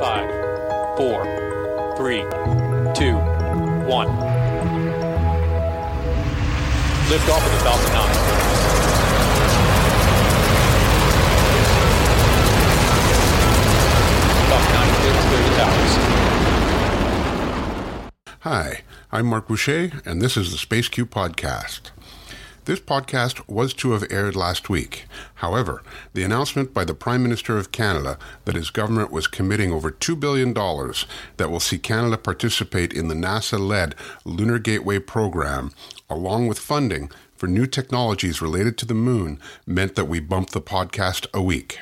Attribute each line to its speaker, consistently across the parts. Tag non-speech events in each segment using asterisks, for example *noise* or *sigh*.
Speaker 1: Five, four, three, two, one. Lift off of the Falcon 9. Falcon 9 clear to clear the towers.
Speaker 2: Hi, I'm Mark Boucher, and this is the SpaceQ podcast. This podcast was to have aired last week. However, the announcement by the Prime Minister of Canada that his government was committing over $2 billion that will see Canada participate in the NASA led Lunar Gateway program, along with funding for new technologies related to the moon, meant that we bumped the podcast a week.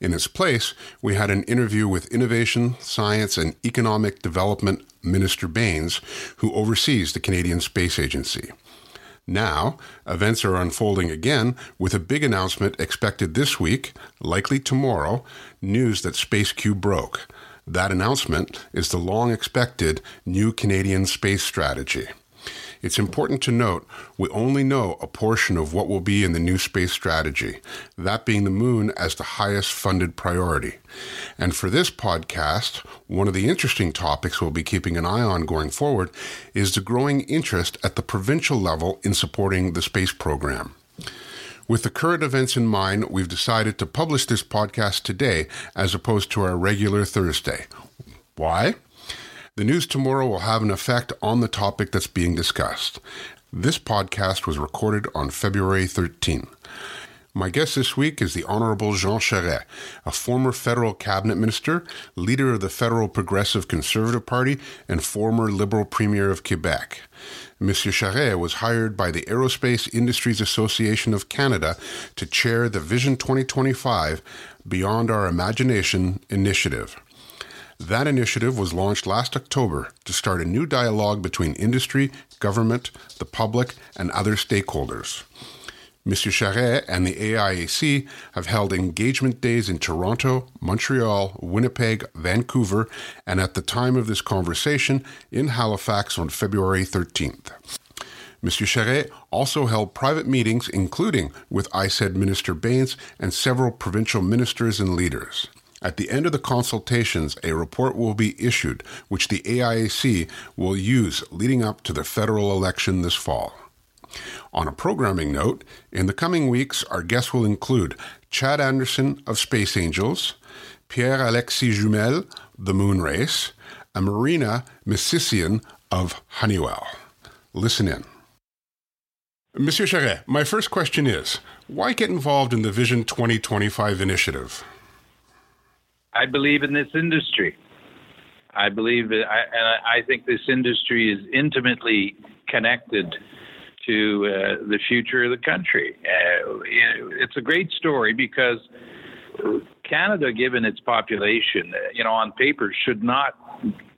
Speaker 2: In its place, we had an interview with Innovation, Science, and Economic Development Minister Bains, who oversees the Canadian Space Agency. Now, events are unfolding again with a big announcement expected this week, likely tomorrow, news that SpaceQ broke. That announcement is the long expected new Canadian space strategy. It's important to note we only know a portion of what will be in the new space strategy, that being the moon as the highest funded priority. And for this podcast, one of the interesting topics we'll be keeping an eye on going forward is the growing interest at the provincial level in supporting the space program. With the current events in mind, we've decided to publish this podcast today as opposed to our regular Thursday. Why? The news tomorrow will have an effect on the topic that's being discussed. This podcast was recorded on February 13. My guest this week is the Honorable Jean Charest, a former federal cabinet minister, leader of the Federal Progressive Conservative Party, and former Liberal Premier of Quebec. Monsieur Charest was hired by the Aerospace Industries Association of Canada to chair the Vision 2025 Beyond Our Imagination initiative. That initiative was launched last October to start a new dialogue between industry, government, the public, and other stakeholders. Monsieur Charest and the AIAC have held engagement days in Toronto, Montreal, Winnipeg, Vancouver, and at the time of this conversation in Halifax on February 13th. Monsieur Charest also held private meetings, including with ISED Minister Bains and several provincial ministers and leaders. At the end of the consultations, a report will be issued, which the AIAC will use leading up to the federal election this fall. On a programming note, in the coming weeks, our guests will include Chad Anderson of Space Angels, Pierre Alexis Journel, The Moon Race, and Marina Misissian of Honeywell. Listen in. Monsieur Charest, my first question is why get involved in the Vision 2025 initiative?
Speaker 3: I believe in this industry. I believe, I, and I think this industry is intimately connected to uh, the future of the country. Uh, it's a great story because Canada, given its population, you know, on paper, should not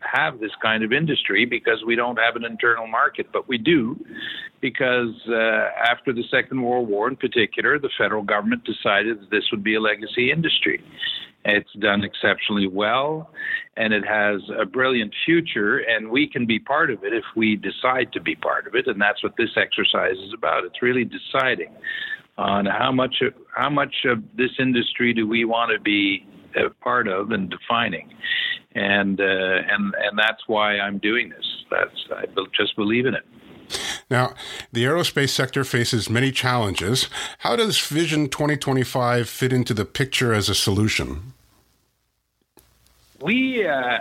Speaker 3: have this kind of industry because we don't have an internal market, but we do because uh, after the Second World War, in particular, the federal government decided that this would be a legacy industry. It's done exceptionally well, and it has a brilliant future, and we can be part of it if we decide to be part of it, and that's what this exercise is about. It's really deciding on how much of, how much of this industry do we want to be a part of and defining, and uh, and and that's why I'm doing this. That's I just believe in it.
Speaker 2: Now, the aerospace sector faces many challenges. How does Vision 2025 fit into the picture as a solution?
Speaker 3: We, uh,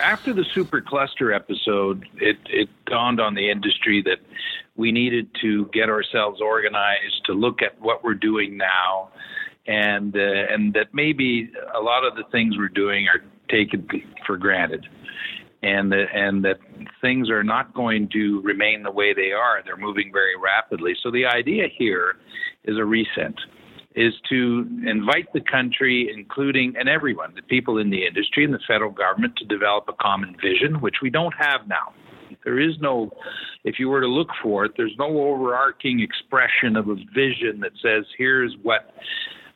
Speaker 3: after the supercluster episode, it, it dawned on the industry that we needed to get ourselves organized to look at what we're doing now, and uh, and that maybe a lot of the things we're doing are taken for granted and that and that things are not going to remain the way they are. They're moving very rapidly. So the idea here is a reset, is to invite the country, including and everyone, the people in the industry and the federal government, to develop a common vision, which we don't have now. There is no, if you were to look for it, there's no overarching expression of a vision that says, here's what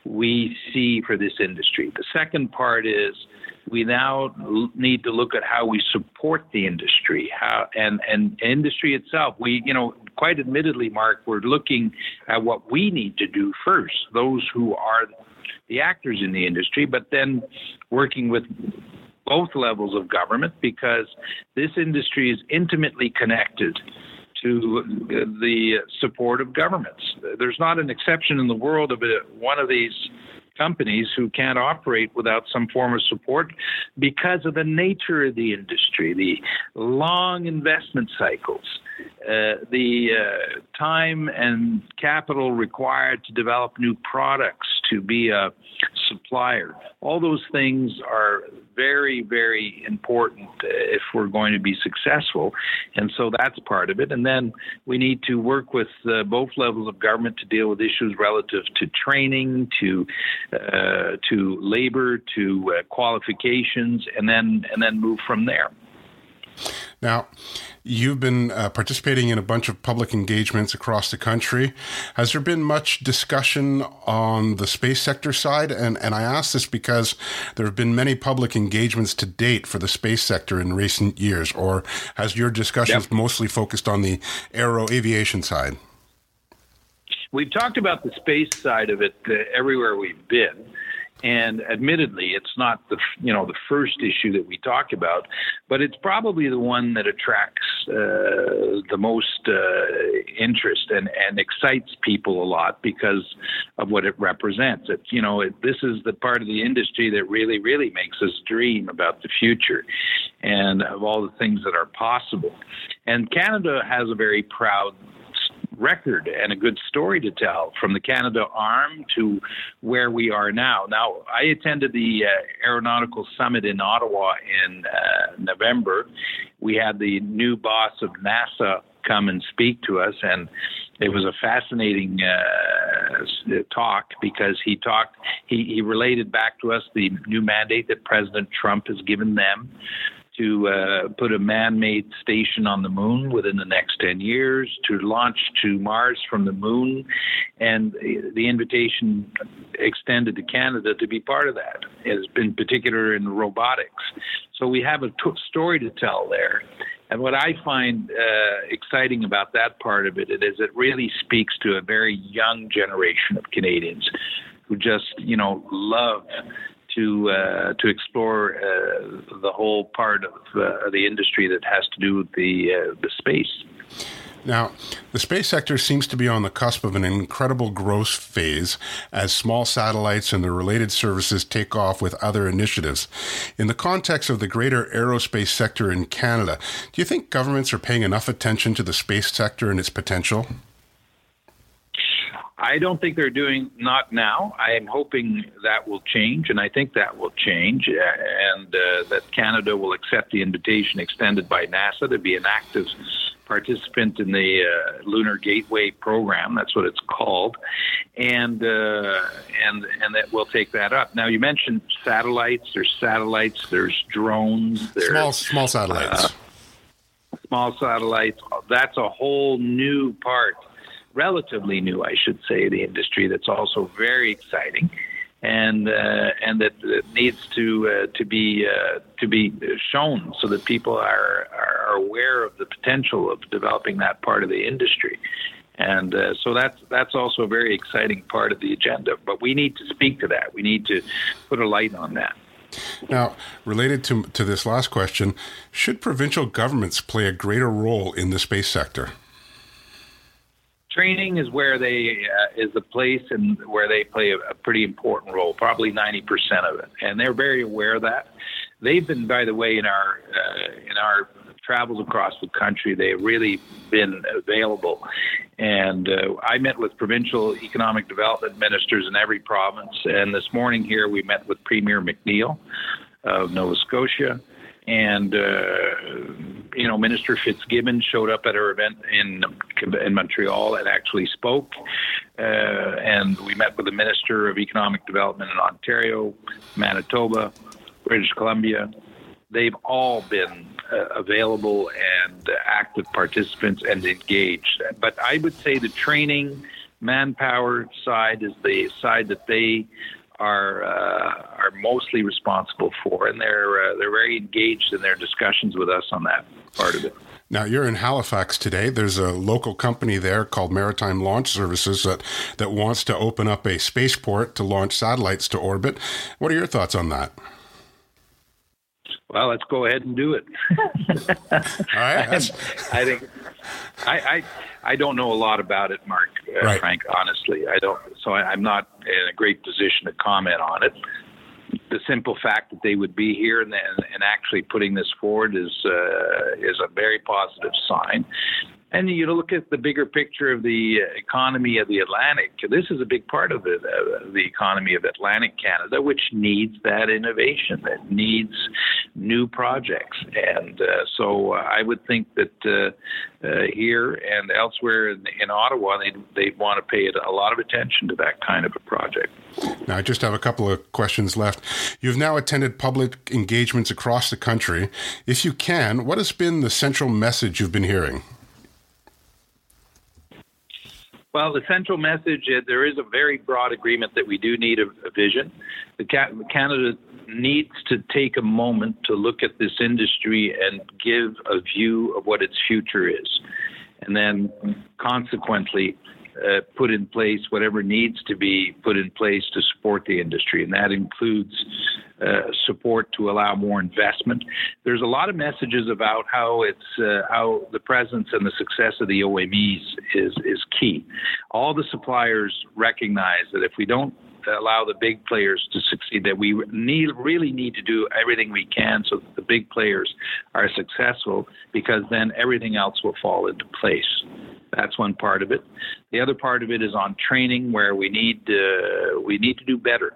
Speaker 3: we see for this industry. The second part is we now need to look at how we support the industry, how and and industry itself. We, you know, quite admittedly, Mark, we're looking at what we need to do first. Those who are the actors in the industry, but then working with both levels of government because this industry is intimately connected to the support of governments. There's not an exception in the world of a, one of these companies who can't operate without some form of support because of the nature of the industry, the long investment cycles, uh, the uh, time and capital required to develop new products, to be a supplier. All those things are very, very important if we're going to be successful. And so that's part of it. And then we need to work with uh, both levels of government to deal with issues relative to training, to uh, to labor, to uh, qualifications, and then and then move from there.
Speaker 2: Now, you've been uh, participating in a bunch of public engagements across the country. Has there been much discussion on the space sector side? And, and I ask this because there have been many public engagements to date for the space sector in recent years, or has your discussions yep. mostly focused on the aero aviation side?
Speaker 3: We've talked about the space side of it uh, everywhere we've been. And admittedly, it's not the you know the first issue that we talk about, but it's probably the one that attracts uh, the most uh, interest and, and excites people a lot because of what it represents. It you know it, this is the part of the industry that really really makes us dream about the future, and of all the things that are possible. And Canada has a very proud record and a good story to tell from the Canada Arm to where we are now. Now, I attended the uh, Aeronautical Summit in Ottawa in uh, November. We had the new boss of NASA come and speak to us, and it was a fascinating uh, talk because he talked, he, he related back to us the new mandate that President Trump has given them to uh, put a man made station on the moon within the next 10 years, to launch to Mars from the moon, and the invitation extended to Canada to be part of that, has been particular in robotics. So we have a t- story to tell there. And what I find uh, exciting about that part of it is it really speaks to a very young generation of Canadians who just, you know, love to uh, to explore uh, the whole part of uh, the industry that has to do with the uh, the space.
Speaker 2: Now, the space sector seems to be on the cusp of an incredible growth phase as small satellites and the related services take off with other initiatives. In the context of the greater aerospace sector in Canada, do you think governments are paying enough attention to the space sector and its potential?
Speaker 3: I don't think they're doing not now. I am hoping that will change, and I think that will change, and uh, that Canada will accept the invitation extended by NASA to be an active participant in the uh, Lunar Gateway program. That's what it's called, and uh, and and that we'll take that up. Now you mentioned satellites. There's satellites. There's drones. There's
Speaker 2: small small satellites. Uh,
Speaker 3: small satellites. That's a whole new part relatively new, I should say, the industry that's also very exciting, and uh, and that, needs to uh, to be uh, to be shown so that people are are aware of the potential of developing that part of the industry. And uh, so that's that's also a very exciting part of the agenda. But we need to speak to that. We need to put a light on that.
Speaker 2: Now, related to to this last question, should provincial governments play a greater role in the space sector?
Speaker 3: Training is where they uh, is the place and where they play a, a pretty important role, probably 90% of it, and they're very aware of that. They've been, by the way, in our uh, in our travels across the country, they've really been available. And uh, I met with provincial economic development ministers in every province, and this morning here we met with Premier McNeil of Nova Scotia and uh, you know Minister Fitzgibbon showed up at our event in in Montreal and actually spoke, uh, and we met with the Minister of Economic Development in Ontario, Manitoba, British Columbia. They've all been uh, available and active participants and engaged. But I would say the training manpower side is the side that they are uh, are mostly responsible for, and they're uh, they're very engaged in their discussions with us on that part of it.
Speaker 2: Now you're in Halifax today. There's a local company there called Maritime Launch Services that that wants to open up a spaceport to launch satellites to orbit. What are your thoughts on that?
Speaker 3: Well, let's go ahead and do it. *laughs*
Speaker 2: All right. *laughs*
Speaker 3: I think I, I I don't know a lot about it, Mark. Uh,
Speaker 2: Right.
Speaker 3: Frank, honestly, I don't. So I, I'm not in a great position to comment on it. The simple fact that they would be here and, and, and actually putting this forward is uh, is a very positive sign. And you look at the bigger picture of the uh, economy of the Atlantic. This is a big part of the, uh, the economy of Atlantic Canada, which needs that innovation, that needs new projects. And uh, so uh, I would think that uh, uh, here and elsewhere in, in Ottawa, they they want to pay a lot of attention to that kind of a project.
Speaker 2: Now, I just have a couple of questions left. You've now attended public engagements across the country. If you can, what has been the central message you've been hearing?
Speaker 3: Well, the central message is there is a very broad agreement that we do need a, a vision. The Ca- Canada needs to take a moment to look at this industry and give a view of what its future is, and then consequently uh, put in place whatever needs to be put in place to support the industry, and that includes uh, support to allow more investment. There's a lot of messages about how it's uh, how the presence and the success of the OEMs is is key. All the suppliers recognize that if we don't allow the big players to succeed, that we need really need to do everything we can so that the big players are successful, because then everything else will fall into place. That's one part of it. The other part of it is on training, where we need we need to do better.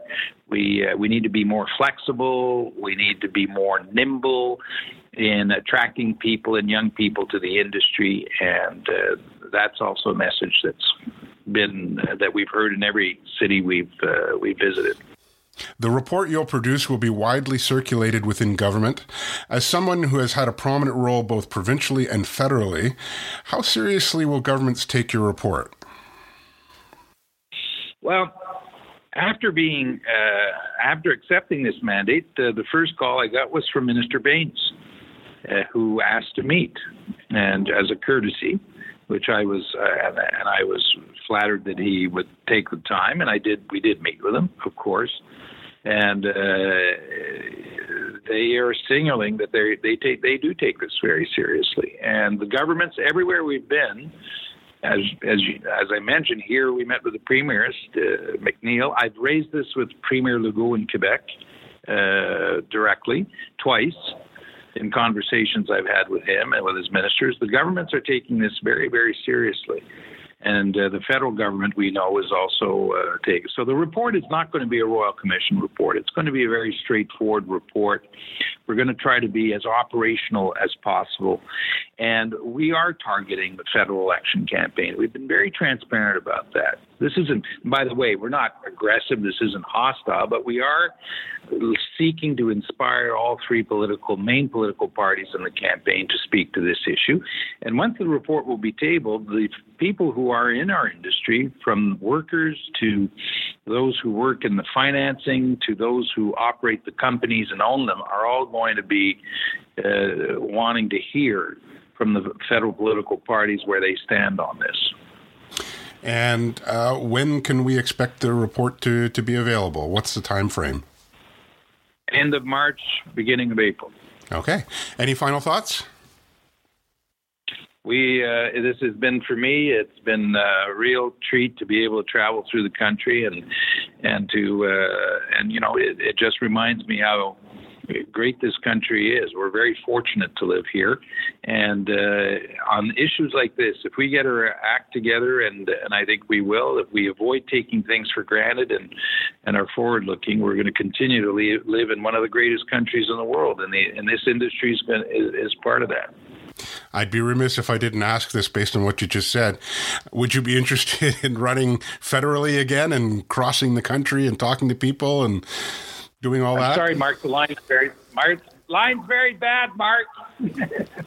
Speaker 3: We uh, we need to be more flexible. We need to be more nimble in attracting people and young people to the industry, and uh, that's also a message that's been uh, that we've heard in every city we've uh, we visited.
Speaker 2: The report you'll produce will be widely circulated within government. As someone who has had a prominent role both provincially and federally, how seriously will governments take your report?
Speaker 3: Well, after being uh, after accepting this mandate, uh, the first call I got was from Minister Bains, uh, who asked to meet, and as a courtesy, which I was uh, and, I was flattered that he would take the time, and I did. We did meet with him, of course, and uh, they are signaling that they they take they do take this very seriously, and the governments everywhere we've been as as you, as I mentioned here, we met with the premiers, uh, McNeil. I've raised this with Premier Legault in Quebec uh, directly twice in conversations I've had with him and with his ministers. The governments are taking this very very seriously. And uh, the federal government, we know, is also uh, taking. So the report is not going to be a Royal Commission report. It's going to be a very straightforward report. We're going to try to be as operational as possible. And we are targeting the federal election campaign. We've been very transparent about that. This isn't, by the way, we're not aggressive. This isn't hostile, but we are seeking to inspire all three political, main political parties in the campaign to speak to this issue. And once the report will be tabled, the people who are in our industry, from workers to those who work in the financing to those who operate the companies and own them, are all going to be uh, wanting to hear from the federal political parties where they stand on this.
Speaker 2: And uh, when can we expect the report to, to be available? What's the time frame?
Speaker 3: End of March, beginning of April.
Speaker 2: Okay. Any final thoughts?
Speaker 3: We uh, this has been for me. It's been a real treat to be able to travel through the country and and to uh, and you know it, it just reminds me how great this country is. We're very fortunate to live here, and uh, on issues like this, if we get our act together, and and I think we will, if we avoid taking things for granted and and are forward looking, we're going to continue to live, live in one of the greatest countries in the world, and the and this industry is, is, is part of that.
Speaker 2: I'd be remiss if I didn't ask this based on what you just said. Would you be interested *laughs* in running federally again and crossing the country and talking to people and doing all
Speaker 3: I'm
Speaker 2: that?
Speaker 3: Sorry, Mark. The line's very Mark. Line's very bad, Mark. *laughs*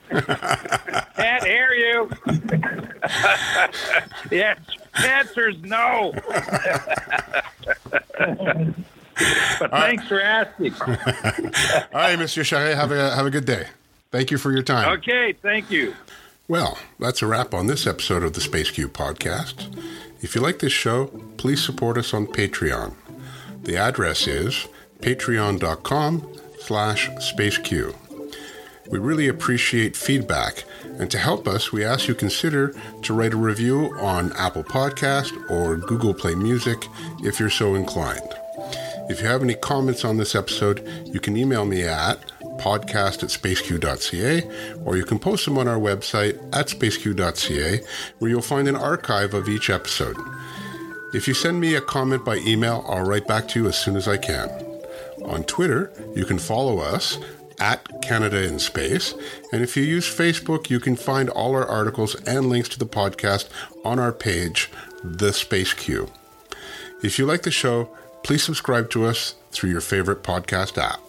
Speaker 3: Can't hear you. *laughs* yes, answer's no. but uh, thanks for asking.
Speaker 2: all right, Monsieur Charest, have a have a good day. Thank you for your time.
Speaker 3: Okay, thank you.
Speaker 2: Well, that's a wrap on this episode of the Space Q podcast. If you like this show, please support us on Patreon. The address is patreon.com slash spaceq. We really appreciate feedback, and to help us, we ask you consider to write a review on Apple Podcast or Google Play Music if you're so inclined. If you have any comments on this episode, you can email me at podcast at spaceq.ca or you can post them on our website at spaceq.ca where you'll find an archive of each episode. If you send me a comment by email, I'll write back to you as soon as I can. On Twitter, you can follow us at Canada in Space. And if you use Facebook, you can find all our articles and links to the podcast on our page, The Space Q. If you like the show, please subscribe to us through your favorite podcast app.